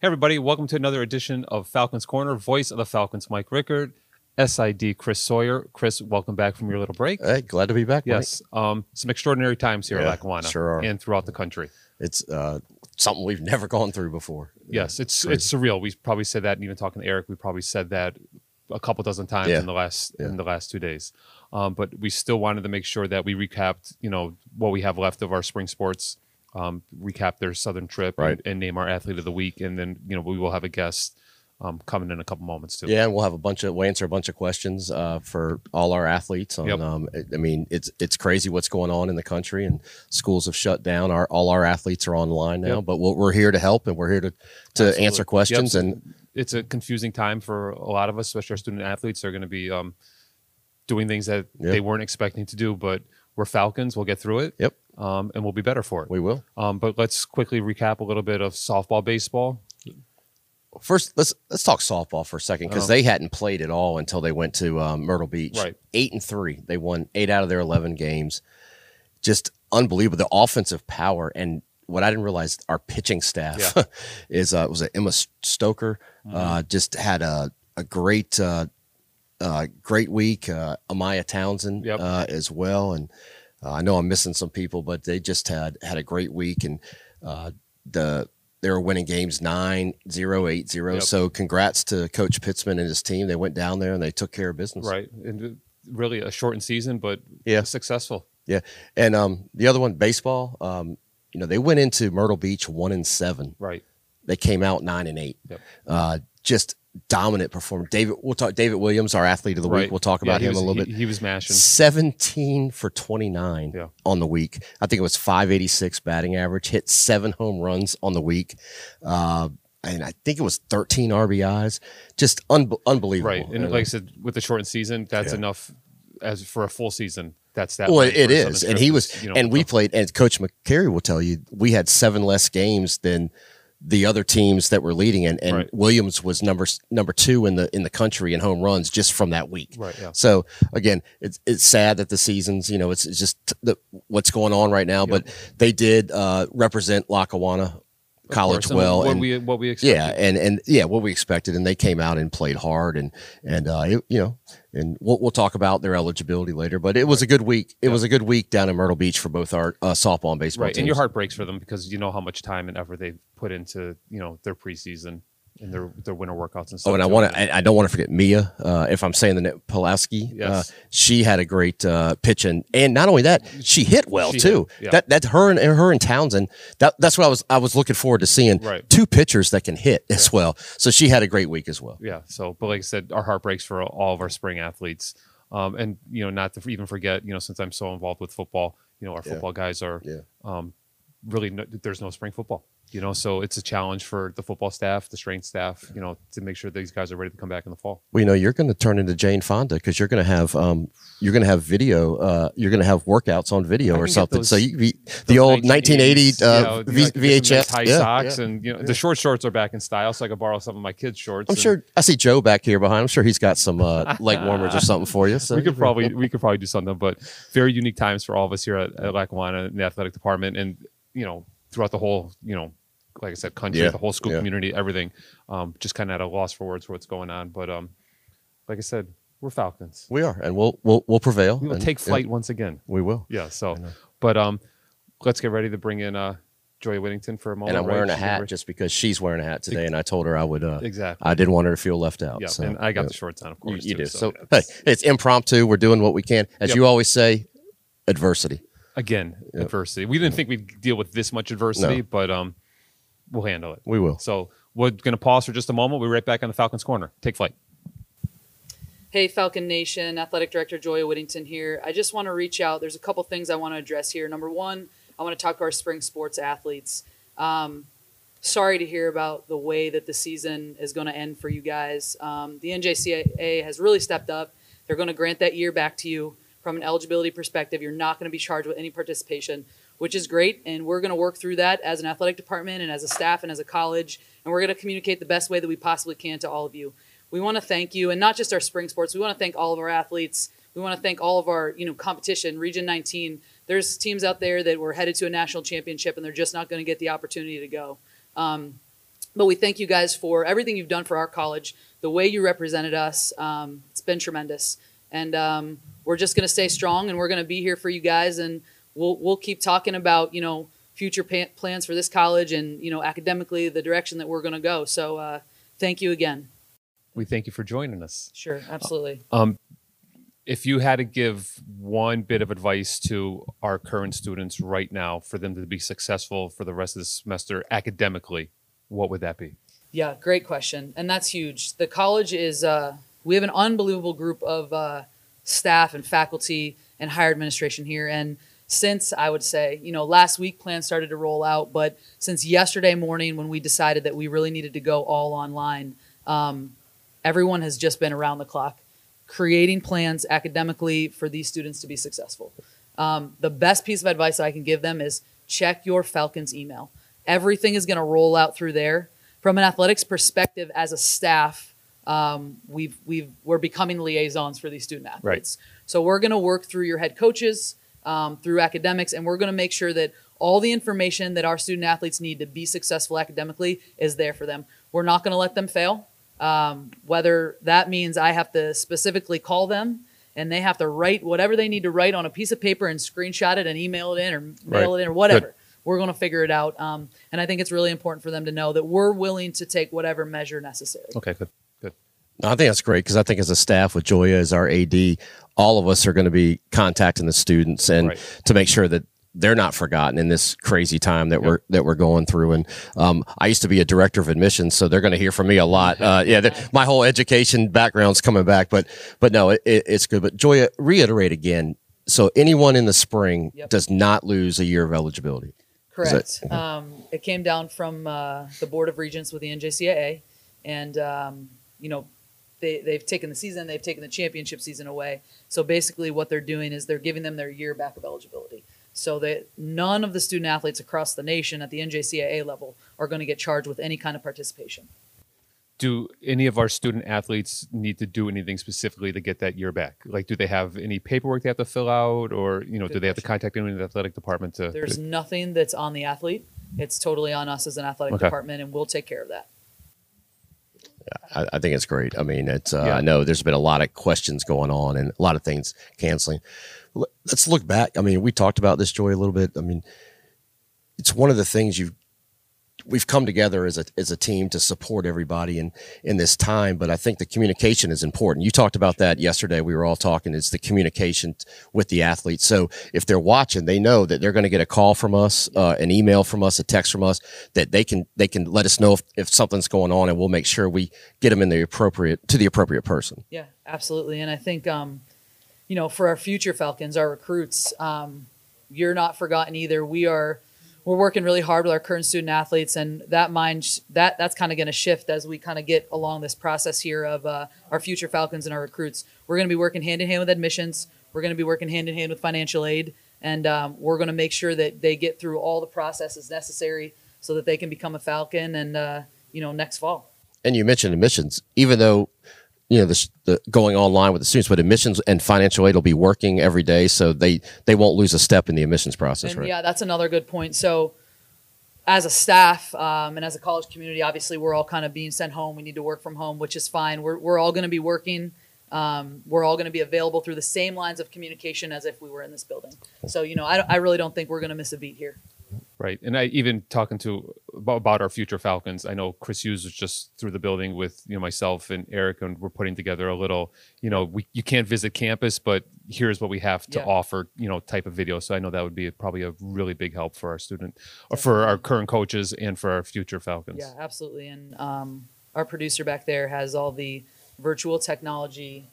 Hey, everybody, welcome to another edition of Falcons Corner. Voice of the Falcons, Mike Rickard. SID, Chris Sawyer. Chris, welcome back from your little break. Hey, glad to be back. Yes, um, some extraordinary times here Yeah, at Lackawanna sure are. and throughout the country. It's uh, something we've never gone through before. Yes, it's Crazy. it's surreal. We probably said that, and even talking to Eric, we probably said that a couple dozen times Yeah. in the last in the last two days. Um, but we still wanted to make sure that we recapped, you know, what we have left of our spring sports, um, recap their southern trip, Right. and, and name our athlete of the week, and then you know we will have a guest um, coming in a couple moments too. Yeah, and we'll have a bunch of we'll answer a bunch of questions uh, for all our athletes. On, Yep. um, I- mean, it's it's crazy what's going on in the country, and schools have shut down. Our all our athletes are online now, Yep. but we're, we're here to help, and we're here to to Absolutely. answer questions. Yep. And it's a confusing time for a lot of us, especially our student athletes. They're going to be um, doing things that they weren't expecting to do, but we're Falcons. We'll get through it. Yep. Um, and we'll be better for it. we will Um, but let's quickly recap a little bit of softball, baseball. first. Let's let's talk softball for a second because Oh. they hadn't played at all until they went to um, Myrtle Beach. Right. eight and three. They won eight out of their eleven games. Just unbelievable. The offensive power and what I didn't realize our pitching staff Yeah. Mm-hmm. is uh, was it Emma Stoker uh, just had a a great uh, uh, great week. Uh, Amaya Townsend Yep. uh, as well, and uh, I know I'm missing some people, but they just had had a great week and uh, the. They were winning games 9 0 8 0. Yep. So, congrats to Coach Pitzman and his team. They went down there and they took care of business. Right. And really a shortened season, but Yeah. successful. Yeah, and um, the other one, baseball. Um, you know, they went into Myrtle Beach one and seven. Right. They came out nine and eight. Yep. Uh, just dominant performance. David, we'll talk. David Williams, our athlete of the right. week. We'll talk Yeah, about him was- a little he- bit. He was mashing. Seventeen for twenty nine Yeah. on the week. I think it was five eighty six batting average. Hit seven home runs on the week. Uh, and I think it was 13 RBIs. Just un- unbelievable. Right. And Uh, like I said, with the shortened season, that's Yeah. enough as for a full season. That's that. Well, it is, and he was, you know, and we played. And Coach McCary will tell you, we had seven less games than the other teams that were leading, and, and Right. Williams was number number two in the in the country in home runs just from that week. Right, yeah. So again, it's it's sad that the seasons, you know, it's, it's just the, what's going on right now. But they did uh, represent Lackawanna College well, What and we what we expected. yeah, and and yeah, what we expected, and they came out and played hard, and and uh, it, you know, and we'll we'll talk about their eligibility later. But it was a good week. It was a good week down in Myrtle Beach for both our uh, softball and baseball right. teams. And your heart breaks for them because you know how much time and effort they've put into you know their preseason and their their winter workouts and stuff. Oh, and I want to. I, don't want to forget Mia. Uh, if I'm saying the name, Pulaski. Yes. Uh, she had a great uh, pitch, and and not only that, she hit well She too. hit, yeah. That that her and her and Townsend. That that's what I was I was looking forward to seeing. Right. Two pitchers that can hit as well. So she had a great week as well. Yeah. So, but like I said, our heart breaks for all of our spring athletes. Um, and you know, not to even forget, you know, since I'm so involved with football, you know, our Yeah. football guys are Yeah. um, really no, there's no spring football. You know, so it's a challenge for the football staff, the strength staff, you know, to make sure these guys are ready to come back in the fall. Well, you know, you're going to turn into Jane Fonda because you're going to have um, you're going to have video. Uh, you're going to have workouts on video or something. those- so you, the Those old 1980 1980s, uh, you know, v- like, get VHS high yeah, socks, yeah. and you know, the short shorts are back in style, so I could borrow some of my kids' shorts. I'm and sure I see Joe back here behind. I'm sure he's got some uh, leg warmers or something for you. So we could probably we could probably do something, but very unique times for all of us here at, at Lackawanna in the athletic department, and you know throughout the whole you know like I said country, Yeah, the whole school yeah. community, everything. Um, just kind of at a loss for words for what's going on, but um, like I said, we're Falcons. we are, and we'll we'll we'll prevail. We will take flight once again. we will. Yeah. So, but um, let's get ready to bring in uh Joy Whittington for a moment. And I'm right? wearing a hat just because she's wearing a hat today, and I told her I would. Uh, exactly. I didn't want her to feel left out. yeah, so, and I got yeah. the shorts on, of course. you too, do. So, yeah, hey, it's- it's impromptu. We're doing what we can, as Yep. you always say. Adversity. Again, Yep. adversity. We didn't think we'd deal with this much adversity, No. but um, we'll handle it. We will. So we're going to pause for just a moment. We'll be right back on the Falcons Corner. Take flight. Hey, Falcon Nation, Athletic Director Joy Whittington here. I just want to reach out. There's a couple things I want to address here. Number one, I want to talk to our spring sports athletes. Um, sorry to hear about the way that the season is going to end for you guys. Um, the NJCAA has really stepped up. They're going to grant that year back to you from an eligibility perspective. You're not going to be charged with any participation, which is great. And we're going to work through that as an athletic department and as a staff and as a college. And we're going to communicate the best way that we possibly can to all of you we want to thank you and not just our spring sports we want to thank all of our athletes we want to thank all of our you know competition region 19 there's teams out there that were headed to a national championship and they're just not going to get the opportunity to go um, But we thank you guys for everything you've done for our college, the way you represented us. Um, it's been tremendous, and um, we're just going to stay strong, and we're going to be here for you guys, and we'll we'll keep talking about you know future pa- plans for this college and you know academically the direction that we're going to go. So uh, thank you again. We thank you for joining us. Sure, absolutely. Um, if you had to give one bit of advice to our current students right now for them to be successful for the rest of the semester academically, what would that be? Yeah, great question, and that's huge. The college is uh, we have an unbelievable group of uh, staff and faculty and higher administration here, and since I would say, you know, last week plans started to roll out, but since yesterday morning when we decided that we really needed to go all online, um, everyone has just been around the clock creating plans academically for these students to be successful. Um, the best piece of advice I can give them is check your Falcons email. Everything is going to roll out through there. From an athletics perspective, as a staff, um, we've we've we're becoming liaisons for these student athletes. So we're going to work through your head coaches, um, through academics, and we're going to make sure that all the information that our student athletes need to be successful academically is there for them. We're not going to let them fail. Um, whether that means I have to specifically call them and they have to write whatever they need to write on a piece of paper and screenshot it and email it in or mail Right. it in or whatever. Good. We're going to figure it out. Um, and I think it's really important for them to know that we're willing to take whatever measure necessary. Okay, good, I think that's great because I think as a staff with Joya as our AD, all of us are going to be contacting the students and Right. to make sure that they're not forgotten in this crazy time that we're that we're going through. And um, I used to be a director of admissions, so they're going to hear from me a lot. Uh, yeah, my whole education background's coming back, but but no, it, it, it's good. But Joya, reiterate again. So anyone in the spring Yep. does not lose a year of eligibility. Correct. um, it came down from uh, the Board of Regents with the NJCAA, and um, you know they they've taken the season, they've taken the championship season away. So basically, what they're doing is they're giving them their year back of eligibility. So that none of the student athletes across the nation at the NJCAA level are going to get charged with any kind of participation. Do any of our student athletes need to do anything specifically to get that year back? Like, do they have any paperwork they have to fill out, or you know, do Good they have to contact anyone in the athletic department to? There's nothing that's on the athlete. It's totally on us as an athletic Okay. department, and we'll take care of that. I, I think it's great. I mean, it's uh, Yeah. I know there's been a lot of questions going on and a lot of things canceling. Let's look back. I mean, we talked about this joy a little bit. I mean, it's one of the things you we've come together as a as a team to support everybody in in this time. But I think the communication is important. You talked about that yesterday. We were all talking. It's the communication with the athletes. So if they're watching, they know that they're going to get a call from us, uh, an email from us, a text from us. That they can they can let us know if, if something's going on, and we'll make sure we get them in the appropriate to the appropriate person. Yeah, absolutely. And I think, um, you know, for our future Falcons, our recruits, um, you're not forgotten either. We are, we're working really hard with our current student athletes, and that mind that that's kind of going to shift as we kind of get along this process here of uh, our future Falcons and our recruits. We're going to be working hand in hand with admissions. We're going to be working hand in hand with financial aid, and um, we're going to make sure that they get through all the processes necessary so that they can become a Falcon and uh, you know next fall. and you mentioned admissions, even though you know the, the going online with the students, but admissions and financial aid will be working every day, so they they won't lose a step in the admissions process, And right? yeah, that's another good point. So, as a staff um, and as a college community, obviously we're all kind of being sent home. We need to work from home, which is fine. We're we're all going to be working. Um, we're all going to be available through the same lines of communication as if we were in this building. So, you know, I, I really don't think we're going to miss a beat here. Right. And I even talking to about, our future Falcons, I know Chris Hughes was just through the building with, you know, myself and Eric and we're putting together a little, you know, we you can't visit campus, but here's what we have to Yeah. offer, you know, type of video. So I know that would be probably a really big help for our student or for our current coaches and for our future Falcons. Yeah, absolutely. And um, our producer back there has all the virtual technology,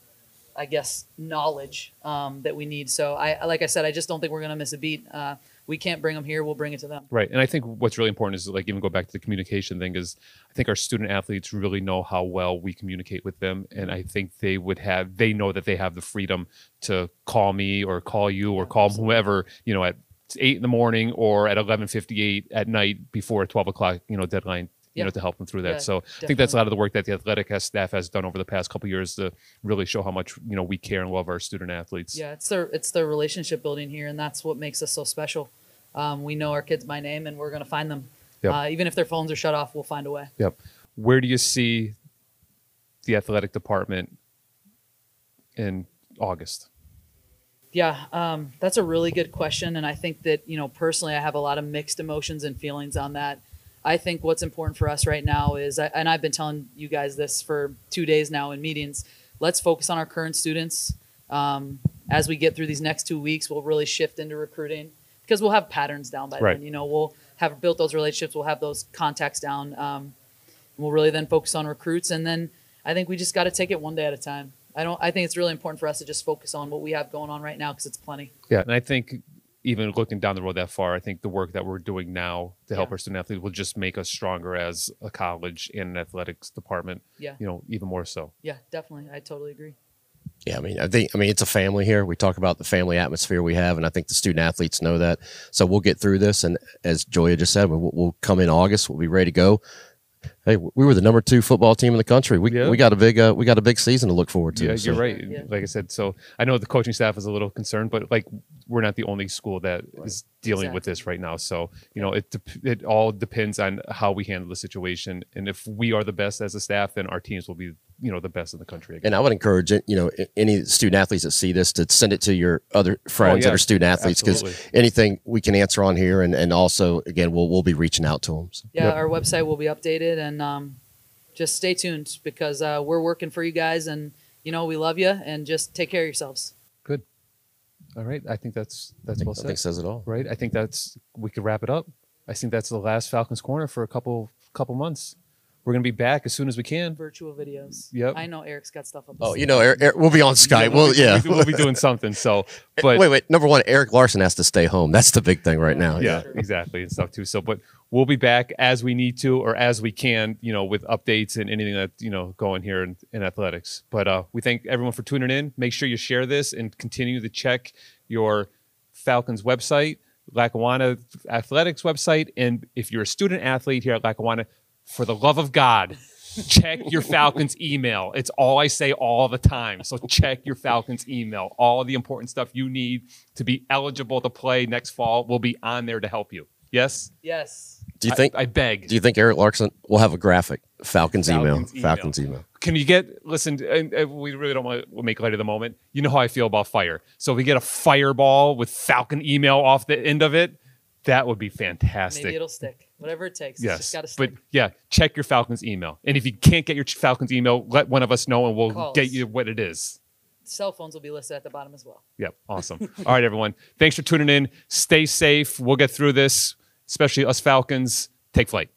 I guess, knowledge um, that we need. So, I like I said, I just don't think we're going to miss a beat. Uh, we can't bring them here. We'll bring it to them. Right. And I think what's really important is like even go back to the communication thing is I think our student athletes really know how well we communicate with them. And I think they would have they know that they have the freedom to call me or call you or call whoever, you know, at eight in the morning or at eleven fifty eight at night before a twelve o'clock, you know, deadline. You Yeah. know, to help them through that. Yeah, so I think that's a lot of the work that the athletic has, staff has done over the past couple years to really show how much you know we care and love our student athletes. Yeah, it's the it's the relationship building here, and that's what makes us so special. Um, we know our kids by name, and we're going to find them. Yep. Uh, even if their phones are shut off, we'll find a way. Yep. Where do you see the athletic department in August? Yeah, um, that's a really good question, and I think that you know personally, I have a lot of mixed emotions and feelings on that. I think what's important for us right now is, and I've been telling you guys this for two days now in meetings. Let's focus on our current students. Um, as we get through these next two weeks, we'll really shift into recruiting because we'll have patterns down by Right. then. You know, we'll have built those relationships, we'll have those contacts down. Um, we'll really then focus on recruits, and then I think we just got to take it one day at a time. I don't. I think it's really important for us to just focus on what we have going on right now because it's plenty. Yeah, and I think even looking down the road that far, I think the work that we're doing now to help Yeah. our student athletes will just make us stronger as a college and an athletics department. Yeah. You know, even more so. Yeah, definitely. I totally agree. Yeah, I mean, I think, I mean, it's a family here. We talk about the family atmosphere we have, and I think the student athletes know that. So we'll get through this, and as Joya just said, we'll, we'll come in August. We'll be ready to go. Hey, we were the number two football team in the country. We Yeah. we got a big uh, we got a big season to look forward to. Yeah, So- you're right. Yeah. Like I said, so I know the coaching staff is a little concerned, but like we're not the only school that is dealing with this right now. So you know, it dep- it all depends on how we handle the situation, and if we are the best as a staff, then our teams will be you know the best in the country. Again. And I would encourage you know any student athletes that see this to send it to your other friends Oh, yeah. that are student athletes because anything we can answer on here, and, and also again we'll we'll be reaching out to them. So. Yeah, Yep. our website will be updated, and um, just stay tuned because uh, we're working for you guys, and you know we love you, and just take care of yourselves. All right, I think that's that's I well think said. says it all. Right, I think that's we could wrap it up. I think that's the last Falcons corner for a couple couple months. We're gonna be back as soon as we can. Virtual videos. Yep. I know Eric's got stuff up. his Oh, sleeve. you know, Eric, Eric- we'll be on Skype. Well, we'll, yeah. be, we'll be doing something. So, but wait, wait. Number one, Eric Larson has to stay home. That's the big thing right now. yeah, Sure. exactly and stuff too. So, but we'll be back as we need to or as we can, you know, with updates and anything that you know going here in, in athletics. But uh, we thank everyone for tuning in. Make sure you share this and continue to check your Falcons website, Lackawanna Athletics website, and if you're a student athlete here at Lackawanna, for the love of God. check your Falcons email. It's all I say all the time. So check your Falcons email. All the important stuff you need to be eligible to play next fall will be on there to help you. Yes? Yes. Do you think? I, I beg. do you think Eric Larson will have a graphic Falcons, email? Falcons email. Falcons email. Can you get listen? And, and we really don't want to make light of the moment. You know how I feel about fire. So if we get a fireball with Falcon email off the end of it, that would be fantastic. Maybe it'll stick. Whatever it takes. Yes, but yeah, check your Falcons email, and if you can't get your Falcons email, let one of us know, and we'll Calls. get you what it is. Cell phones will be listed at the bottom as well. Yep, awesome. All right, everyone, thanks for tuning in. Stay safe. We'll get through this, especially us Falcons. Take flight.